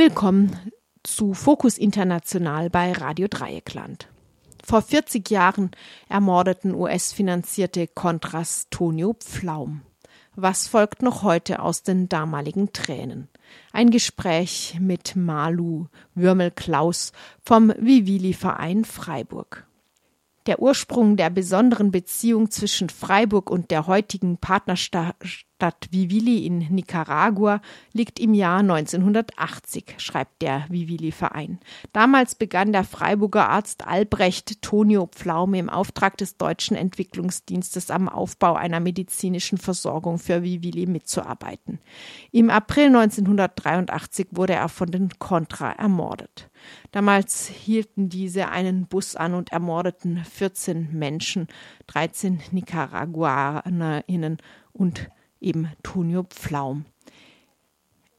Willkommen zu Fokus International bei Radio Dreieckland. Vor 40 Jahren ermordeten US-finanzierte Contras Tonio Pflaum. Was folgt noch heute aus den damaligen Tränen? Ein Gespräch mit Malu Würmel-Klaus vom Vivili-Verein Freiburg. Der Ursprung der besonderen Beziehung zwischen Freiburg und der heutigen Partnerstadt Stadt Vivili in Nicaragua liegt im Jahr 1980, schreibt der Vivili-Verein. Damals begann der Freiburger Arzt Albrecht Tonio Pflaume im Auftrag des Deutschen Entwicklungsdienstes am Aufbau einer medizinischen Versorgung für Vivili mitzuarbeiten. Im April 1983 wurde er von den Contra ermordet. Damals hielten diese einen Bus an und ermordeten 14 Menschen, 13 NicaraguanerInnen und eben Tonio Pflaum.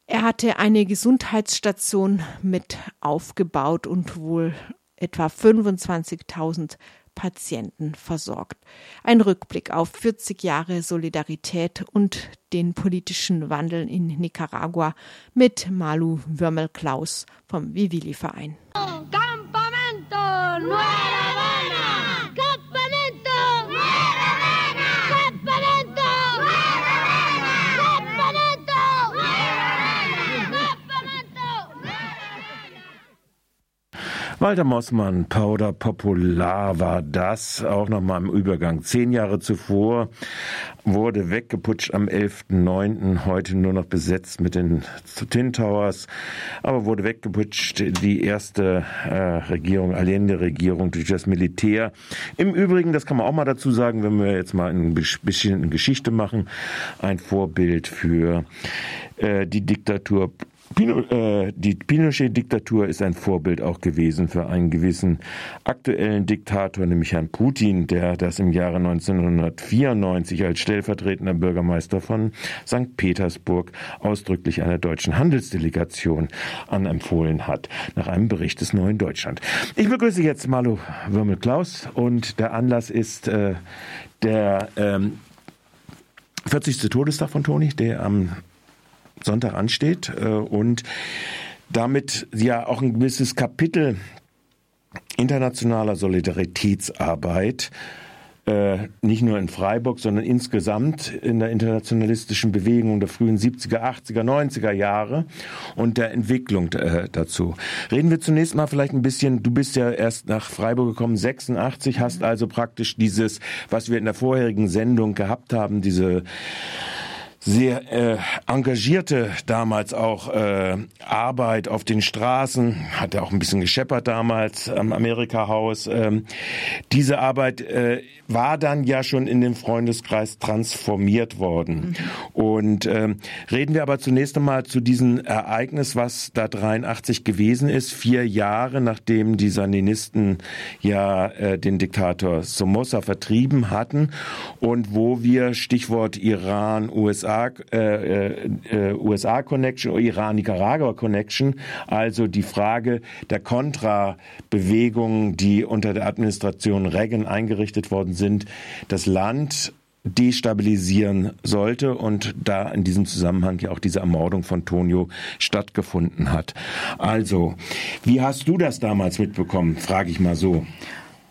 Er hatte eine Gesundheitsstation mit aufgebaut und wohl etwa 25.000 Patienten versorgt. Ein Rückblick auf 40 Jahre Solidarität und den politischen Wandel in Nicaragua mit Malu Würmel-Klaus vom Vivili-Verein. Walter Mossmann, Powder Popular war das, auch nochmal im Übergang. Zehn Jahre zuvor wurde weggeputscht am 11.09., heute nur noch besetzt mit den Tin Towers, aber wurde weggeputscht die erste äh, Regierung, Allende-Regierung durch das Militär. Im Übrigen, das kann man auch mal dazu sagen, wenn wir jetzt mal ein bisschen Geschichte machen, ein Vorbild für äh, die Diktatur Pino, äh, die Pinochet-Diktatur ist ein Vorbild auch gewesen für einen gewissen aktuellen Diktator, nämlich Herrn Putin, der das im Jahre 1994 als stellvertretender Bürgermeister von St. Petersburg ausdrücklich einer deutschen Handelsdelegation anempfohlen hat, nach einem Bericht des Neuen Deutschland. Ich begrüße jetzt Malu Würmel-Klaus und der Anlass ist äh, der ähm, 40. Todestag von Toni, der am Sonntag ansteht äh, und damit ja auch ein gewisses Kapitel internationaler Solidaritätsarbeit äh, nicht nur in Freiburg, sondern insgesamt in der internationalistischen Bewegung der frühen 70er, 80er, 90er Jahre und der Entwicklung äh, dazu. Reden wir zunächst mal vielleicht ein bisschen, du bist ja erst nach Freiburg gekommen, 86, hast also praktisch dieses, was wir in der vorherigen Sendung gehabt haben, diese sehr äh, engagierte damals auch äh, Arbeit auf den Straßen, hat er auch ein bisschen gescheppert damals am Amerika-Haus. Ähm, diese Arbeit äh, war dann ja schon in dem Freundeskreis transformiert worden. Mhm. Und ähm, reden wir aber zunächst einmal zu diesem Ereignis, was da 83 gewesen ist, vier Jahre nachdem die Saninisten ja äh, den Diktator Somoza vertrieben hatten und wo wir Stichwort Iran, USA Äh, äh, USA Connection oder Iran-Nicaragua Connection, also die Frage der Kontra-Bewegungen, die unter der Administration Reagan eingerichtet worden sind, das Land destabilisieren sollte und da in diesem Zusammenhang ja auch diese Ermordung von Tonio stattgefunden hat. Also, wie hast du das damals mitbekommen, frage ich mal so.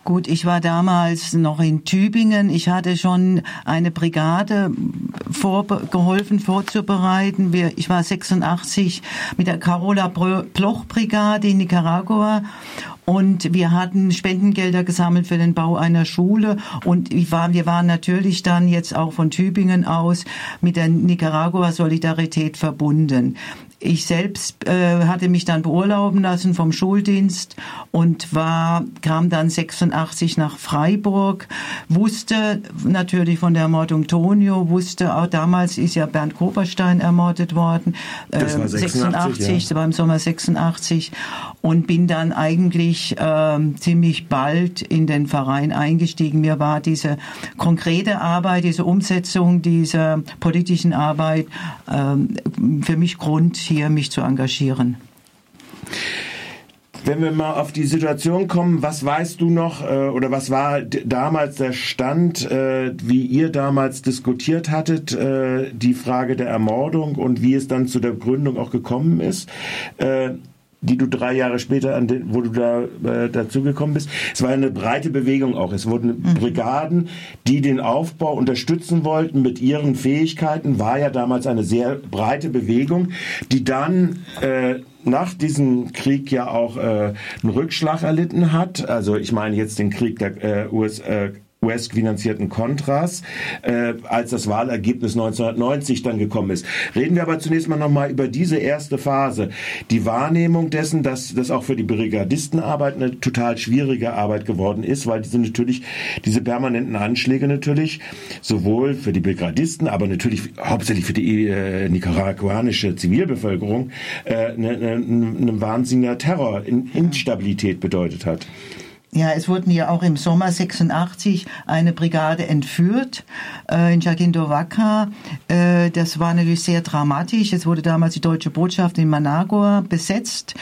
Gut, ich war damals noch in Tübingen. Ich hatte schon eine Brigade vorgeholfen vorzubereiten. Wir, ich war 86 mit der Carola Bloch Brigade in Nicaragua und wir hatten Spendengelder gesammelt für den Bau einer Schule und wir waren, wir waren natürlich dann jetzt auch von Tübingen aus mit der Nicaragua Solidarität verbunden. Ich selbst äh, hatte mich dann beurlauben lassen vom Schuldienst und war kam dann 86 nach Freiburg, wusste natürlich von der Ermordung Tonio, wusste auch damals ist ja Bernd Koperstein ermordet worden, äh, das war 86, 86 ja. das war im Sommer 86 und bin dann eigentlich äh, ziemlich bald in den Verein eingestiegen. Mir war diese konkrete Arbeit, diese Umsetzung dieser politischen Arbeit äh, für mich Grund hier mich zu engagieren. Wenn wir mal auf die Situation kommen, was weißt du noch äh, oder was war damals der Stand, äh, wie ihr damals diskutiert hattet, äh, die Frage der Ermordung und wie es dann zu der Gründung auch gekommen ist? Die du drei Jahre später, an den, wo du da äh, dazugekommen bist. Es war eine breite Bewegung auch. Es wurden mhm. Brigaden, die den Aufbau unterstützen wollten mit ihren Fähigkeiten. War ja damals eine sehr breite Bewegung, die dann äh, nach diesem Krieg ja auch äh, einen Rückschlag erlitten hat. Also ich meine jetzt den Krieg der äh, US, äh, US-finanzierten Contras, äh, als das Wahlergebnis 1990 dann gekommen ist. Reden wir aber zunächst mal nochmal über diese erste Phase. Die Wahrnehmung dessen, dass das auch für die Brigadistenarbeit eine total schwierige Arbeit geworden ist, weil diese natürlich, diese permanenten Anschläge natürlich, sowohl für die Brigadisten, aber natürlich hauptsächlich für die äh, nicaraguanische Zivilbevölkerung, äh, eine, eine, eine wahnsinniger Terror, Instabilität bedeutet hat. Ja, es wurden ja auch im Sommer 86 eine Brigade entführt äh, in Jaguindovaca. Äh, das war natürlich sehr dramatisch. Es wurde damals die deutsche Botschaft in Managua besetzt.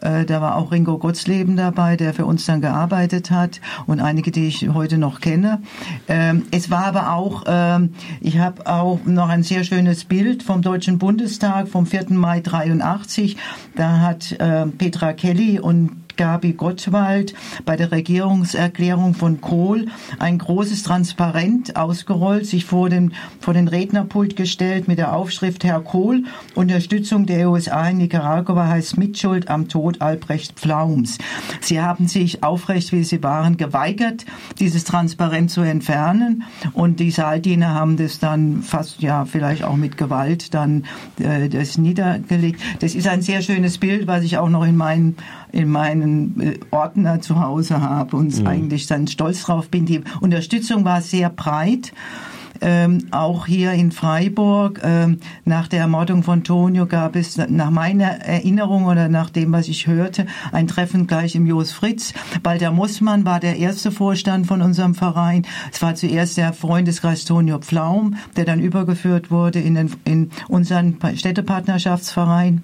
Äh, da war auch Ringo Gottsleben dabei, der für uns dann gearbeitet hat und einige, die ich heute noch kenne. Ähm, es war aber auch, ähm, ich habe auch noch ein sehr schönes Bild vom Deutschen Bundestag vom 4. Mai 83. Da hat äh, Petra Kelly und Gabi Gottwald bei der Regierungserklärung von Kohl ein großes Transparent ausgerollt, sich vor dem, vor den Rednerpult gestellt mit der Aufschrift Herr Kohl, Unterstützung der USA in Nicaragua heißt Mitschuld am Tod Albrecht Pflaums. Sie haben sich aufrecht, wie sie waren, geweigert, dieses Transparent zu entfernen und die Saaldiener haben das dann fast, ja, vielleicht auch mit Gewalt dann äh, das niedergelegt. Das ist ein sehr schönes Bild, was ich auch noch in meinen in meinen äh, Ordner zu Hause habe und mhm. eigentlich dann stolz drauf bin. Die Unterstützung war sehr breit. Ähm, auch hier in Freiburg ähm, nach der Ermordung von Tonio gab es nach meiner Erinnerung oder nach dem, was ich hörte, ein Treffen gleich im Jos Fritz. Walter Mussmann war der erste Vorstand von unserem Verein. Es war zuerst der Freundeskreis Tonio Pflaum, der dann übergeführt wurde in, den, in unseren Städtepartnerschaftsverein.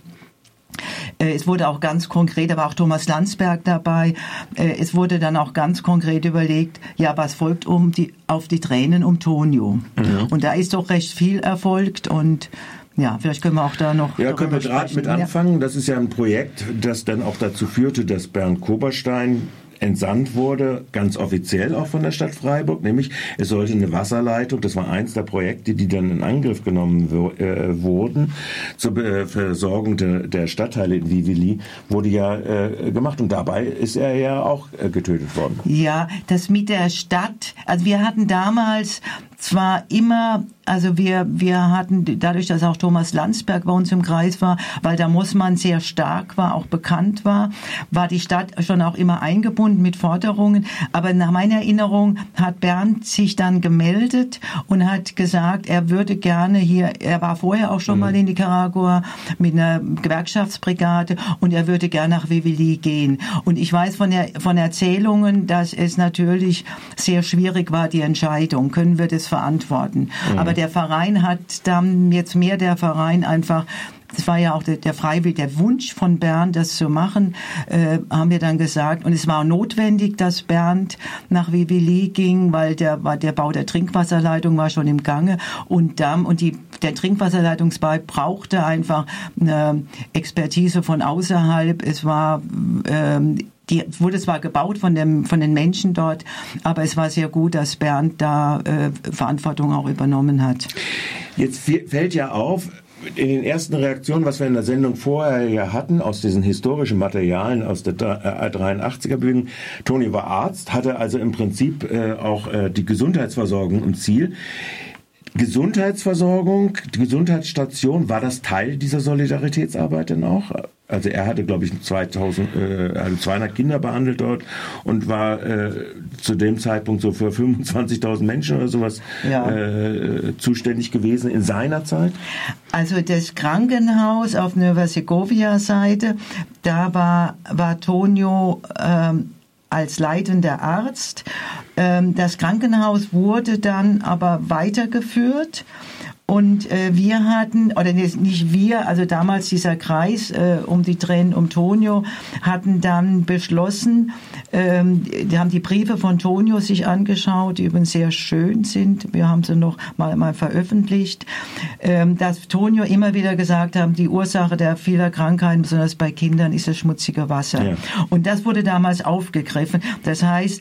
Äh, es wurde auch ganz konkret, da war auch Thomas Landsberg dabei. Äh, es wurde dann auch ganz konkret überlegt, ja, was folgt um die, auf die Tränen um Tonio? Mhm. Und da ist doch recht viel erfolgt und ja, vielleicht können wir auch da noch. Ja, können wir gerade mit anfangen. Das ist ja ein Projekt, das dann auch dazu führte, dass Bernd Koberstein entsandt wurde, ganz offiziell auch von der Stadt Freiburg, nämlich es sollte eine Wasserleitung, das war eins der Projekte, die dann in Angriff genommen äh, wurden, zur äh, Versorgung de, der Stadtteile in Vivili, wurde ja äh, gemacht und dabei ist er ja auch äh, getötet worden. Ja, das mit der Stadt, also wir hatten damals zwar immer, also wir, wir hatten, dadurch, dass auch Thomas Landsberg bei uns im Kreis war, weil da Mussmann sehr stark war, auch bekannt war, war die Stadt schon auch immer eingebunden mit Forderungen. Aber nach meiner Erinnerung hat Bernd sich dann gemeldet und hat gesagt, er würde gerne hier, er war vorher auch schon mhm. mal in Nicaragua mit einer Gewerkschaftsbrigade und er würde gerne nach Vivili gehen. Und ich weiß von, der, von Erzählungen, dass es natürlich sehr schwierig war, die Entscheidung. Können wir das verantworten. Mhm. Aber der Verein hat dann jetzt mehr der Verein einfach das war ja auch der, der Freiwillig, der Wunsch von Bernd, das zu machen, äh, haben wir dann gesagt. Und es war notwendig, dass Bernd nach Vivili ging, weil der, der Bau der Trinkwasserleitung war schon im Gange und Damm und die, der Trinkwasserleitungsbau brauchte einfach eine Expertise von außerhalb. Es war ähm, die wurde zwar gebaut von, dem, von den Menschen dort, aber es war sehr gut, dass Bernd da äh, Verantwortung auch übernommen hat. Jetzt fällt ja auf, in den ersten Reaktionen, was wir in der Sendung vorher ja hatten, aus diesen historischen Materialien aus der 83er Bühnen, Toni war Arzt, hatte also im Prinzip äh, auch äh, die Gesundheitsversorgung im Ziel. Gesundheitsversorgung, die Gesundheitsstation, war das Teil dieser Solidaritätsarbeit denn auch? Also er hatte, glaube ich, 2000, äh, also 200 Kinder behandelt dort und war äh, zu dem Zeitpunkt so für 25.000 Menschen oder sowas ja. äh, zuständig gewesen in seiner Zeit. Also das Krankenhaus auf Nova Segovia Seite, da war, war Tonio ähm, als leitender Arzt. Ähm, das Krankenhaus wurde dann aber weitergeführt Und äh, wir hatten, oder nicht wir, also damals dieser Kreis äh, um die Tränen um Tonio, hatten dann beschlossen, ähm, die haben die Briefe von Tonio sich angeschaut, die übrigens sehr schön sind. Wir haben sie noch mal, mal veröffentlicht, ähm, dass Tonio immer wieder gesagt haben, die Ursache der vieler Krankheiten, besonders bei Kindern, ist das schmutzige Wasser. Ja. Und das wurde damals aufgegriffen. Das heißt,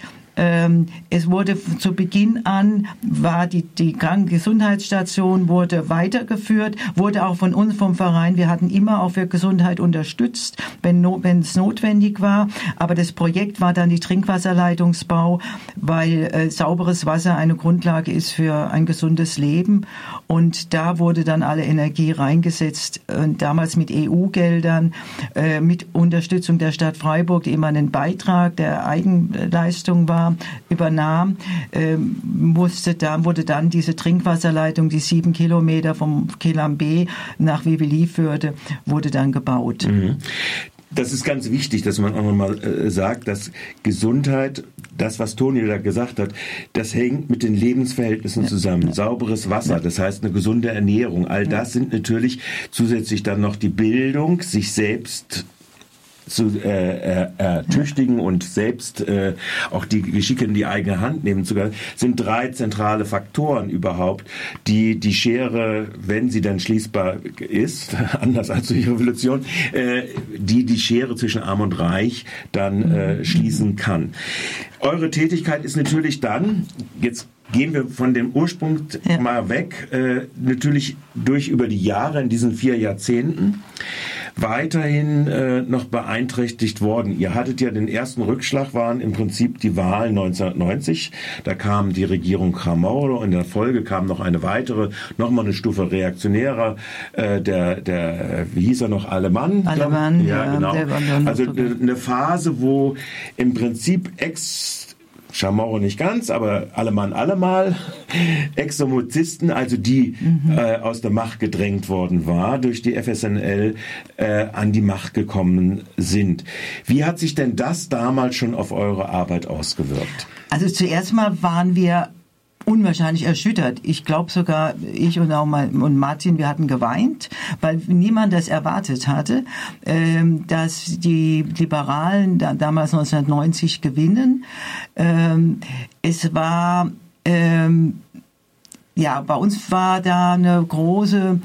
es wurde zu Beginn an, war die, die Krankengesundheitsstation wurde weitergeführt, wurde auch von uns vom Verein, wir hatten immer auch für Gesundheit unterstützt, wenn, wenn es notwendig war. Aber das Projekt war dann die Trinkwasserleitungsbau, weil äh, sauberes Wasser eine Grundlage ist für ein gesundes Leben. Und da wurde dann alle Energie reingesetzt, äh, damals mit EU-Geldern, äh, mit Unterstützung der Stadt Freiburg, die immer einen Beitrag der Eigenleistung war übernahm, äh, musste da, wurde dann diese Trinkwasserleitung, die sieben Kilometer vom Kelam B nach Viveli führte, wurde dann gebaut. Mhm. Das ist ganz wichtig, dass man auch nochmal äh, sagt, dass Gesundheit, das, was Toni da gesagt hat, das hängt mit den Lebensverhältnissen ja. zusammen. Sauberes Wasser, ja. das heißt eine gesunde Ernährung, all das sind natürlich zusätzlich dann noch die Bildung, sich selbst zu äh, äh, ertüchtigen und selbst äh, auch die Geschicke in die eigene Hand nehmen zu können, sind drei zentrale Faktoren überhaupt, die die Schere, wenn sie dann schließbar ist, anders als durch Revolution, äh, die die Schere zwischen Arm und Reich dann äh, schließen kann. Eure Tätigkeit ist natürlich dann, jetzt gehen wir von dem Ursprung ja. mal weg, äh, natürlich durch über die Jahre in diesen vier Jahrzehnten weiterhin äh, noch beeinträchtigt worden. Ihr hattet ja den ersten Rückschlag, waren im Prinzip die Wahlen 1990. Da kam die Regierung Chamorro, in der Folge kam noch eine weitere, nochmal eine Stufe reaktionärer, äh, der, der, wie hieß er noch, Alemann? Alemann, ja, ja genau. Also eine Phase, wo im Prinzip ex Chamorro nicht ganz, aber allemal allemal, Exomozisten, also die mhm. äh, aus der Macht gedrängt worden war, durch die FSNL äh, an die Macht gekommen sind. Wie hat sich denn das damals schon auf eure Arbeit ausgewirkt? Also zuerst mal waren wir unwahrscheinlich erschüttert. Ich glaube sogar, ich und auch mal, und Martin, wir hatten geweint, weil niemand das erwartet hatte, ähm, dass die Liberalen da, damals 1990 gewinnen. Ähm, es war ähm, ja, bei uns war da eine große,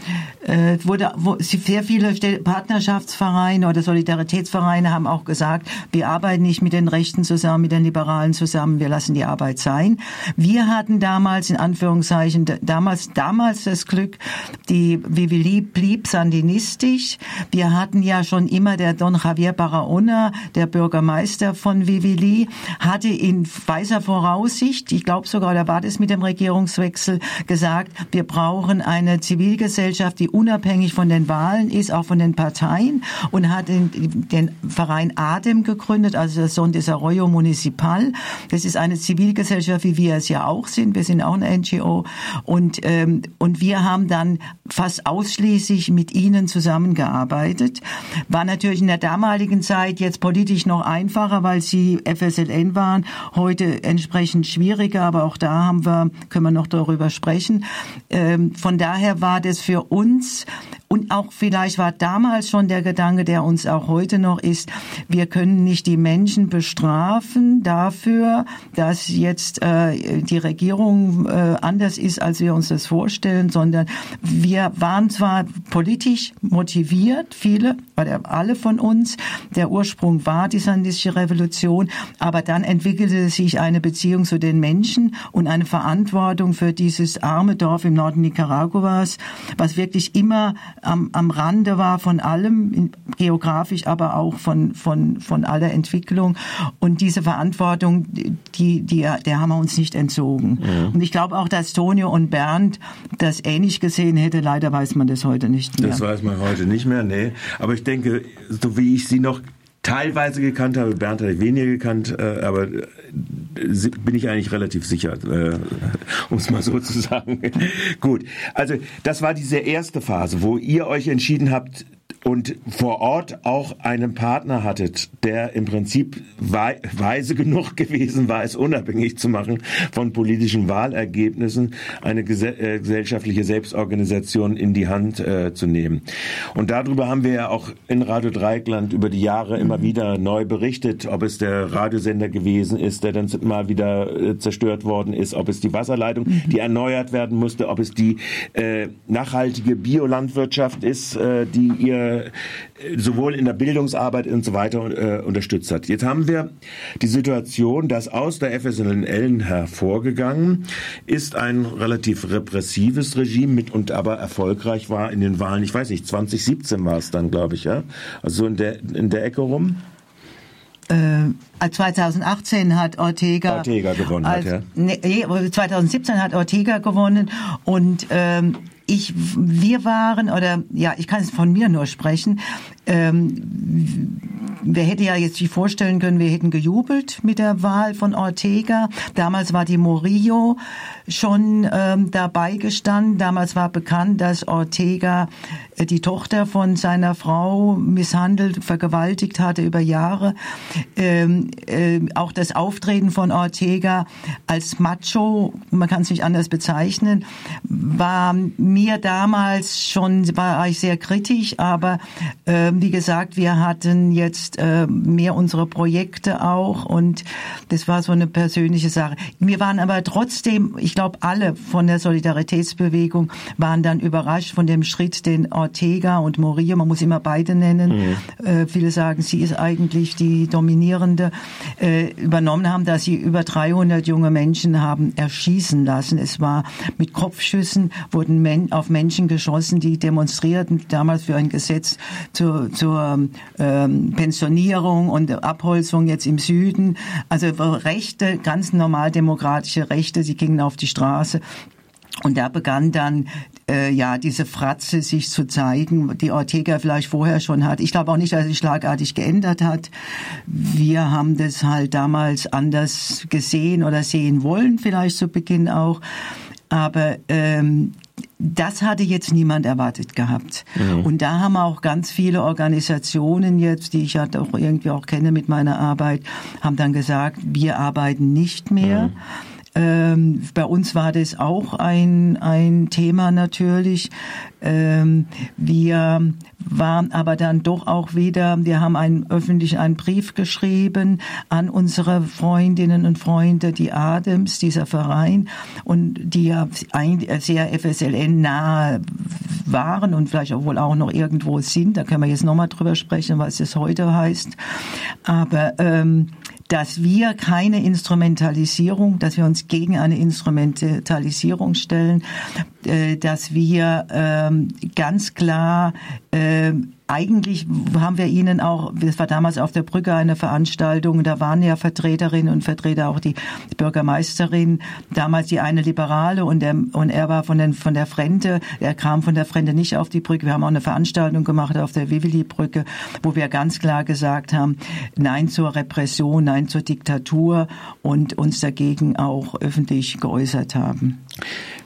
äh, wurde wo, sehr viele Partnerschaftsvereine oder Solidaritätsvereine haben auch gesagt, wir arbeiten nicht mit den Rechten zusammen, mit den Liberalen zusammen, wir lassen die Arbeit sein. Wir hatten damals in Anführungszeichen damals damals das Glück, die Vivili blieb sandinistisch. Wir hatten ja schon immer der Don Javier Barahona, der Bürgermeister von Vivili, hatte in weiser Voraussicht, ich glaube sogar, da war das mit dem Regierungswechsel gesagt, wir brauchen eine Zivilgesellschaft, die unabhängig von den Wahlen ist, auch von den Parteien und hat den, den Verein ADEM gegründet, also das Son Desarrollo Municipal. Das ist eine Zivilgesellschaft, wie wir es ja auch sind. Wir sind auch eine NGO und, ähm, und wir haben dann fast ausschließlich mit ihnen zusammengearbeitet. War natürlich in der damaligen Zeit jetzt politisch noch einfacher, weil sie FSLN waren. Heute entsprechend schwieriger, aber auch da haben wir, können wir noch darüber sprechen sprechen. Ähm, von daher war das für uns und auch vielleicht war damals schon der Gedanke, der uns auch heute noch ist, wir können nicht die Menschen bestrafen dafür, dass jetzt äh, die Regierung äh, anders ist, als wir uns das vorstellen, sondern wir waren zwar politisch motiviert, viele oder alle von uns, der Ursprung war die sandistische Revolution, aber dann entwickelte sich eine Beziehung zu den Menschen und eine Verantwortung für dieses arme Dorf im Norden Nicaraguas, was wirklich immer am, am Rande war von allem, geografisch, aber auch von, von, von aller Entwicklung. Und diese Verantwortung, die, die, der haben wir uns nicht entzogen. Ja. Und ich glaube auch, dass Tonio und Bernd das ähnlich gesehen hätte. Leider weiß man das heute nicht mehr. Das weiß man heute nicht mehr, nee. Aber ich denke, so wie ich sie noch teilweise gekannt habe, Bernd ich weniger gekannt, äh, aber bin ich eigentlich relativ sicher, äh, um es mal so zu sagen. Gut, also das war diese erste Phase, wo ihr euch entschieden habt, und vor Ort auch einen Partner hattet, der im Prinzip weise genug gewesen war, es unabhängig zu machen von politischen Wahlergebnissen, eine äh, gesellschaftliche Selbstorganisation in die Hand äh, zu nehmen. Und darüber haben wir ja auch in Radio Dreikland über die Jahre immer mhm. wieder neu berichtet, ob es der Radiosender gewesen ist, der dann mal wieder äh, zerstört worden ist, ob es die Wasserleitung, mhm. die erneuert werden musste, ob es die äh, nachhaltige Biolandwirtschaft ist, äh, die ihr äh, sowohl in der Bildungsarbeit und so weiter äh, unterstützt hat. Jetzt haben wir die Situation, dass aus der FSNL hervorgegangen ist ein relativ repressives Regime mit und aber erfolgreich war in den Wahlen. Ich weiß nicht, 2017 war es dann, glaube ich, ja, also in der in der Ecke rum. Äh, 2018 hat Ortega, Ortega gewonnen, als, hat, ja. Nee, 2017 hat Ortega gewonnen und ähm, ich, wir waren, oder ja, ich kann es von mir nur sprechen, ähm, wer hätte ja jetzt sich vorstellen können, wir hätten gejubelt mit der Wahl von Ortega. Damals war die Morillo schon ähm, dabei gestanden. Damals war bekannt, dass Ortega äh, die Tochter von seiner Frau misshandelt, vergewaltigt hatte über Jahre. Ähm, äh, auch das Auftreten von Ortega als Macho, man kann es nicht anders bezeichnen, war mir damals schon, war ich sehr kritisch, aber äh, wie gesagt, wir hatten jetzt äh, mehr unsere Projekte auch und das war so eine persönliche Sache. Wir waren aber trotzdem, ich glaube, alle von der Solidaritätsbewegung waren dann überrascht von dem Schritt, den Ortega und Morillo, man muss immer beide nennen, mhm. äh, viele sagen, sie ist eigentlich die dominierende, äh, übernommen haben, dass sie über 300 junge Menschen haben erschießen lassen. Es war mit Kopfschüssen, wurden Men auf Menschen geschossen, die demonstrierten damals für ein Gesetz zur zur ähm, Pensionierung und Abholzung jetzt im Süden. Also Rechte, ganz normal demokratische Rechte, sie gingen auf die Straße. Und da begann dann äh, ja diese Fratze sich zu zeigen, die Ortega vielleicht vorher schon hat. Ich glaube auch nicht, dass sie schlagartig geändert hat. Wir haben das halt damals anders gesehen oder sehen wollen, vielleicht zu Beginn auch. Aber ähm, das hatte jetzt niemand erwartet gehabt. Mhm. Und da haben auch ganz viele Organisationen jetzt, die ich ja auch irgendwie auch kenne mit meiner Arbeit, haben dann gesagt, wir arbeiten nicht mehr. Mhm. Ähm, bei uns war das auch ein, ein Thema natürlich. Ähm, wir waren aber dann doch auch wieder, wir haben einen öffentlich einen Brief geschrieben an unsere Freundinnen und Freunde, die Adams, dieser Verein, und die ja sehr FSLN nahe waren und vielleicht wohl auch noch irgendwo sind. Da können wir jetzt nochmal drüber sprechen, was es heute heißt. Aber ähm, dass wir keine Instrumentalisierung, dass wir uns gegen eine Instrumentalisierung stellen, äh, dass wir ähm, ganz klar äh, eigentlich haben wir ihnen auch, das war damals auf der Brücke eine Veranstaltung, da waren ja Vertreterinnen und Vertreter, auch die Bürgermeisterin, damals die eine Liberale und, der, und er war von, den, von der Frente, er kam von der Frente nicht auf die Brücke. Wir haben auch eine Veranstaltung gemacht auf der Vivili-Brücke, wo wir ganz klar gesagt haben, nein zur Repression, nein zur Diktatur und uns dagegen auch öffentlich geäußert haben.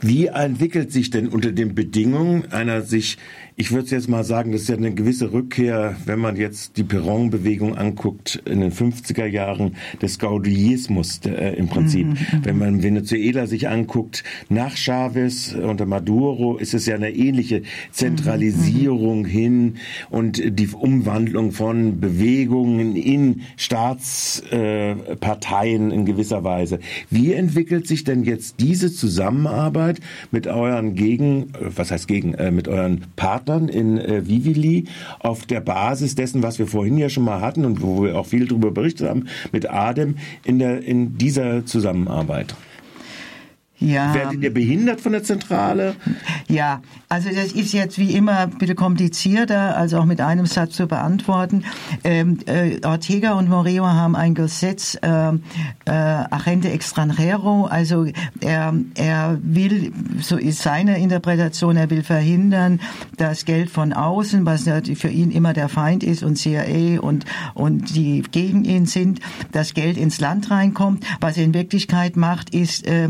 Wie entwickelt sich denn unter den Bedingungen einer sich ich würde jetzt mal sagen, das ist ja eine gewisse Rückkehr, wenn man jetzt die Perron-Bewegung anguckt in den 50er Jahren des Gaudillismus äh, im Prinzip. Mhm, mhm. Wenn man Venezuela sich anguckt, nach Chavez unter Maduro ist es ja eine ähnliche Zentralisierung mhm, hin und die Umwandlung von Bewegungen in Staatsparteien äh, in gewisser Weise. Wie entwickelt sich denn jetzt diese Zusammenarbeit mit euren Gegen, was heißt Gegen, äh, mit euren Partnern Partnern in äh, Vivili auf der Basis dessen, was wir vorhin ja schon mal hatten und wo wir auch viel darüber berichtet haben, mit Adem in, der, in dieser Zusammenarbeit? Ja. Werdet ihr behindert von der Zentrale? Ja, also das ist jetzt wie immer ein bisschen komplizierter, also auch mit einem Satz zu beantworten. Ähm, äh, Ortega und Moreo haben ein Gesetz, äh, äh, Agente Extranjero, also er, er will, so ist seine Interpretation, er will verhindern, dass Geld von außen, was für ihn immer der Feind ist und CIA und, und die gegen ihn sind, dass Geld ins Land reinkommt. Was er in Wirklichkeit macht, ist, äh,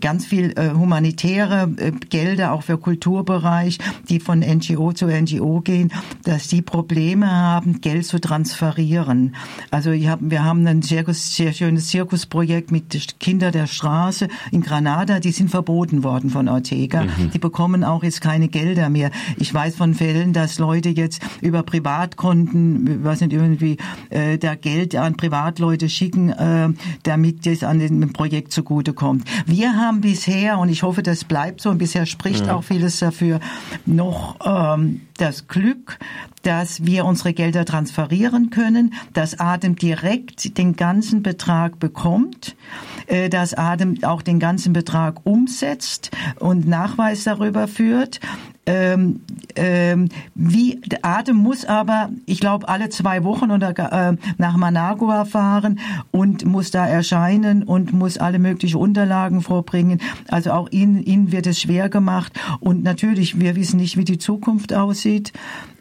ganz viel äh, humanitäre äh, Gelder auch für Kulturbereich, die von NGO zu NGO gehen, dass die Probleme haben, Geld zu transferieren. Also wir haben, wir haben ein sehr, sehr schönes Zirkusprojekt mit Kinder der Straße in Granada, die sind verboten worden von Ortega. Mhm. Die bekommen auch jetzt keine Gelder mehr. Ich weiß von Fällen, dass Leute jetzt über Privatkonten, weiß nicht, irgendwie äh, da Geld an Privatleute schicken, äh, damit das an dem Projekt zugutekommt. Wir haben bisher, und ich hoffe, das bleibt so, und bisher spricht mhm. auch vieles dafür, noch ähm, das Glück, dass wir unsere Gelder transferieren können, dass Adem direkt den ganzen Betrag bekommt, äh, dass Adem auch den ganzen Betrag umsetzt und Nachweis darüber führt. Ähm, ähm, wie Atem muss aber, ich glaube, alle zwei Wochen oder äh, nach Managua fahren und muss da erscheinen und muss alle möglichen Unterlagen vorbringen. Also auch ihnen, ihnen wird es schwer gemacht. Und natürlich, wir wissen nicht, wie die Zukunft aussieht.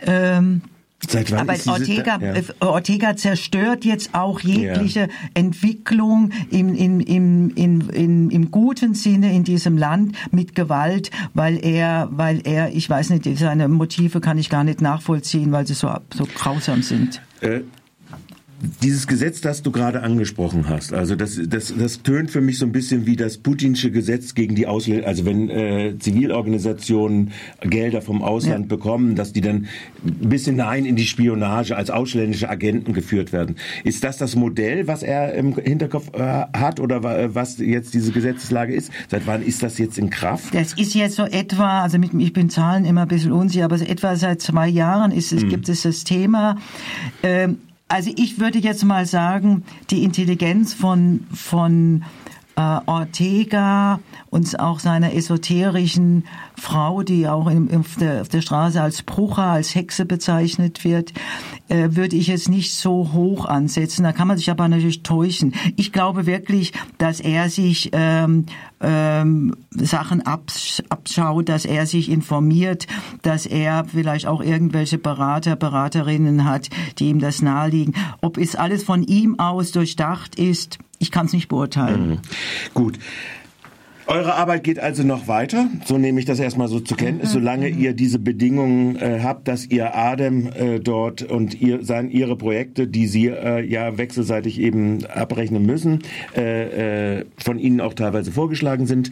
Ähm, Seit wann Aber ist Ortega, ja. Äh, Ortega zerstört jetzt auch jegliche ja. Entwicklung im, im, im, im, im, im guten Sinne in diesem Land mit Gewalt, weil er, weil er, ich weiß nicht, seine Motive kann ich gar nicht nachvollziehen, weil sie so, so grausam sind. Äh, dieses Gesetz, das du gerade angesprochen hast, also das, das, das tönt für mich so ein bisschen wie das putinsche Gesetz gegen die Ausländer, also wenn äh, Zivilorganisationen Gelder vom Ausland ja. bekommen, dass die dann ein bisschen hinein in die Spionage als ausländische Agenten geführt werden. Ist das das Modell, was er im Hinterkopf äh, hat oder äh, was jetzt diese Gesetzeslage ist? Seit wann ist das jetzt in Kraft? Das ist jetzt so etwa, also mit, ich bin Zahlen immer ein bisschen unsicher, aber so etwa seit zwei Jahren ist es, hm. gibt es das Thema. Ähm, also ich würde jetzt mal sagen, die Intelligenz von, von äh, Ortega und auch seiner esoterischen Frau, die auch in, auf, der, auf der Straße als Brucher, als Hexe bezeichnet wird, äh, würde ich jetzt nicht so hoch ansetzen. Da kann man sich aber natürlich täuschen. Ich glaube wirklich, dass er sich ähm, ähm, Sachen abs abschaut, dass er sich informiert, dass er vielleicht auch irgendwelche Berater, Beraterinnen hat, die ihm das naheliegen. Ob es alles von ihm aus durchdacht ist, ich kann es nicht beurteilen. Mhm. Gut. Eure Arbeit geht also noch weiter, so nehme ich das erstmal so zur Kenntnis, mhm. solange ihr diese Bedingungen äh, habt, dass ihr Adem äh, dort und ihr sein ihre Projekte, die sie äh, ja wechselseitig eben abrechnen müssen, äh, äh, von ihnen auch teilweise vorgeschlagen sind.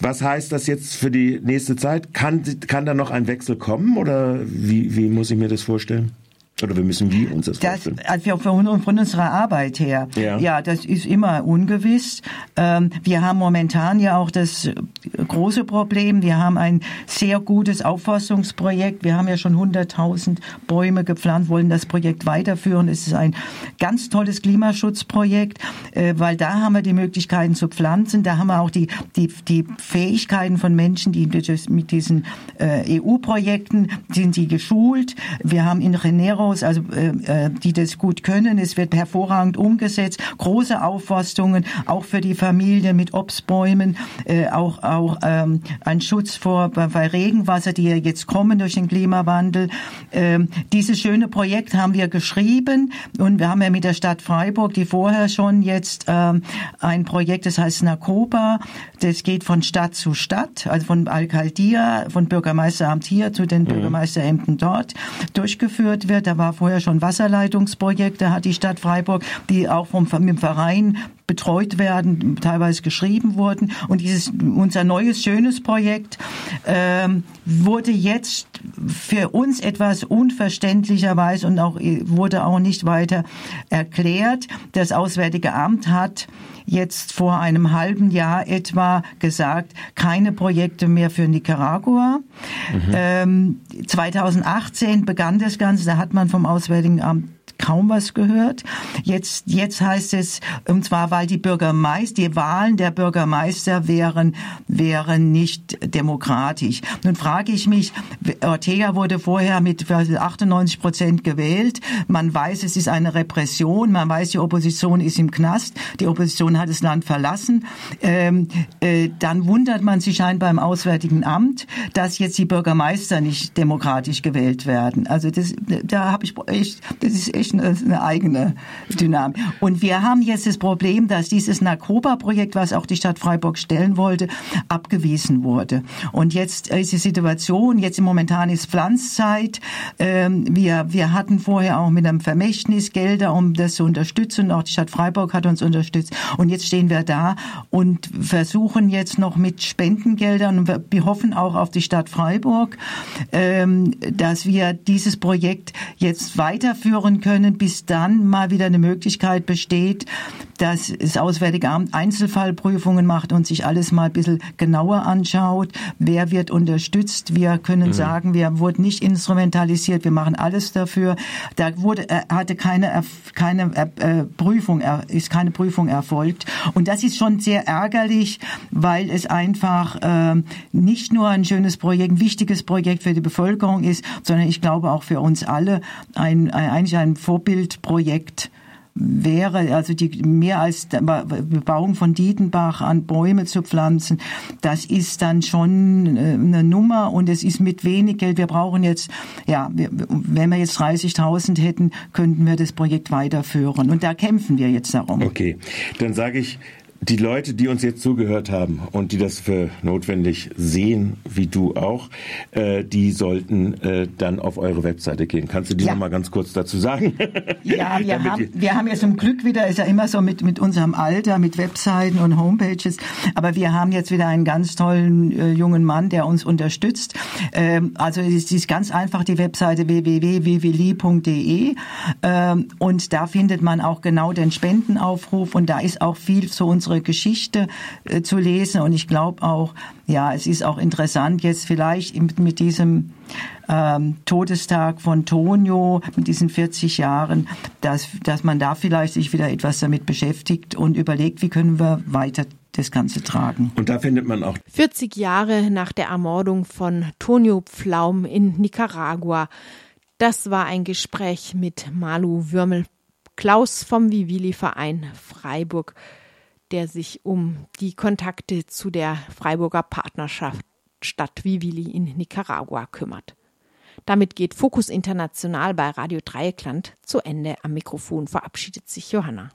Was heißt das jetzt für die nächste Zeit? Kann kann da noch ein Wechsel kommen oder wie wie muss ich mir das vorstellen? Oder wir müssen wie uns das, das vorstellen? Also von, von unserer Arbeit her. Ja. ja, das ist immer ungewiss. Ähm, wir haben momentan ja auch das große Problem. Wir haben ein sehr gutes Aufforstungsprojekt. Wir haben ja schon 100.000 Bäume gepflanzt, wollen das Projekt weiterführen. Es ist ein ganz tolles Klimaschutzprojekt, äh, weil da haben wir die Möglichkeiten zu pflanzen. Da haben wir auch die, die, die Fähigkeiten von Menschen, die mit diesen äh, EU-Projekten sind sie geschult. Wir haben in Renero aus, also äh, äh, die das gut können. Es wird hervorragend umgesetzt. Große Aufforstungen, auch für die Familie mit Obstbäumen, äh, auch auch ähm, ein Schutz vor bei Regenwasser, die ja jetzt kommen durch den Klimawandel. Ähm, dieses schöne Projekt haben wir geschrieben und wir haben ja mit der Stadt Freiburg, die vorher schon jetzt ähm, ein Projekt, das heißt Nakoba, das geht von Stadt zu Stadt, also von Alcaldia, von Bürgermeisteramt hier zu den mhm. Bürgermeisterämtern dort durchgeführt wird. Da war vorher schon Wasserleitungsprojekte, hat die Stadt Freiburg, die auch vom, vom Verein betreut werden, teilweise geschrieben wurden. Und dieses unser neues schönes Projekt ähm, wurde jetzt für uns etwas unverständlicherweise und auch wurde auch nicht weiter erklärt. Das Auswärtige Amt hat jetzt vor einem halben Jahr etwa gesagt, keine Projekte mehr für Nicaragua. Mhm. Ähm, 2018 begann das Ganze, da hat man vom Auswärtigen Amt kaum was gehört. Jetzt, jetzt heißt es, und zwar, weil die Bürgermeister, die Wahlen der Bürgermeister wären, wären nicht demokratisch. Nun frage ich mich, Ortega wurde vorher mit 98 Prozent gewählt. Man weiß, es ist eine Repression. Man weiß, die Opposition ist im Knast. Die Opposition hat das Land verlassen. Ähm, äh, dann wundert man sich scheinbar im Auswärtigen Amt, dass jetzt die Bürgermeister nicht demokratisch gewählt werden. Also das, da habe ich echt, das ist echt natürlich eine, eine eigene Dynamik. Und wir haben jetzt das Problem, dass dieses Nakoba-Projekt, was auch die Stadt Freiburg stellen wollte, abgewiesen wurde. Und jetzt ist die Situation, jetzt momentan ist Pflanzzeit. Ähm, wir, wir hatten vorher auch mit einem Vermächtnis Gelder, um das zu unterstützen. Auch die Stadt Freiburg hat uns unterstützt. Und jetzt stehen wir da und versuchen jetzt noch mit Spendengeldern und wir hoffen auch auf die Stadt Freiburg, ähm, dass wir dieses Projekt jetzt weiterführen können, bis dann mal wieder eine Möglichkeit besteht, dass das Auswärtige Amt Einzelfallprüfungen macht und sich alles mal ein bisschen genauer anschaut. Wer wird unterstützt? Wir können mhm. sagen, wir wurden nicht instrumentalisiert. Wir machen alles dafür. Da wurde, äh, hatte keine, keine äh, Prüfung, ist keine Prüfung erfolgt. Und das ist schon sehr ärgerlich, weil es einfach äh, nicht nur ein schönes Projekt, ein wichtiges Projekt für die Bevölkerung ist, sondern ich glaube auch für uns alle ein, ein eigentlich ein Vorbildprojekt wäre, also die mehr als Bebauung von Dietenbach an Bäume zu pflanzen, das ist dann schon äh, eine Nummer und es ist mit wenig Geld. Wir brauchen jetzt, ja, wenn wir jetzt 30.000 hätten, könnten wir das Projekt weiterführen und da kämpfen wir jetzt darum. Okay, dann sage ich die Leute, die uns jetzt zugehört haben und die das für notwendig sehen, wie du auch, äh, die sollten äh, dann auf eure Webseite gehen. Kannst du die ja. noch mal ganz kurz dazu sagen? Ja, wir, haben, wir haben ja zum Glück wieder, ist ja immer so mit, mit unserem Alter, mit Webseiten und Homepages, aber wir haben jetzt wieder einen ganz tollen äh, jungen Mann, der uns unterstützt. Ähm, also es ist ganz einfach die Webseite www.wwli.de ähm, und da findet man auch genau den Spendenaufruf und da ist auch viel zu unserer unsere Geschichte äh, zu lesen. Und ich glaube auch, ja, es ist auch interessant jetzt vielleicht mit, mit diesem ähm, Todestag von Tonio, mit diesen 40 Jahren, dass, dass man da vielleicht sich wieder etwas damit beschäftigt und überlegt, wie können wir weiter das Ganze tragen. Und da findet man auch 40 Jahre nach der Ermordung von Tonio Pflaum in Nicaragua. Das war ein Gespräch mit Malu Würmel Klaus vom Vivili Verein Freiburg der sich um die Kontakte zu der Freiburger Partnerschaft Stadt Vivili in Nicaragua kümmert. Damit geht Fokus International bei Radio Dreieckland zu Ende. Am Mikrofon verabschiedet sich Johanna.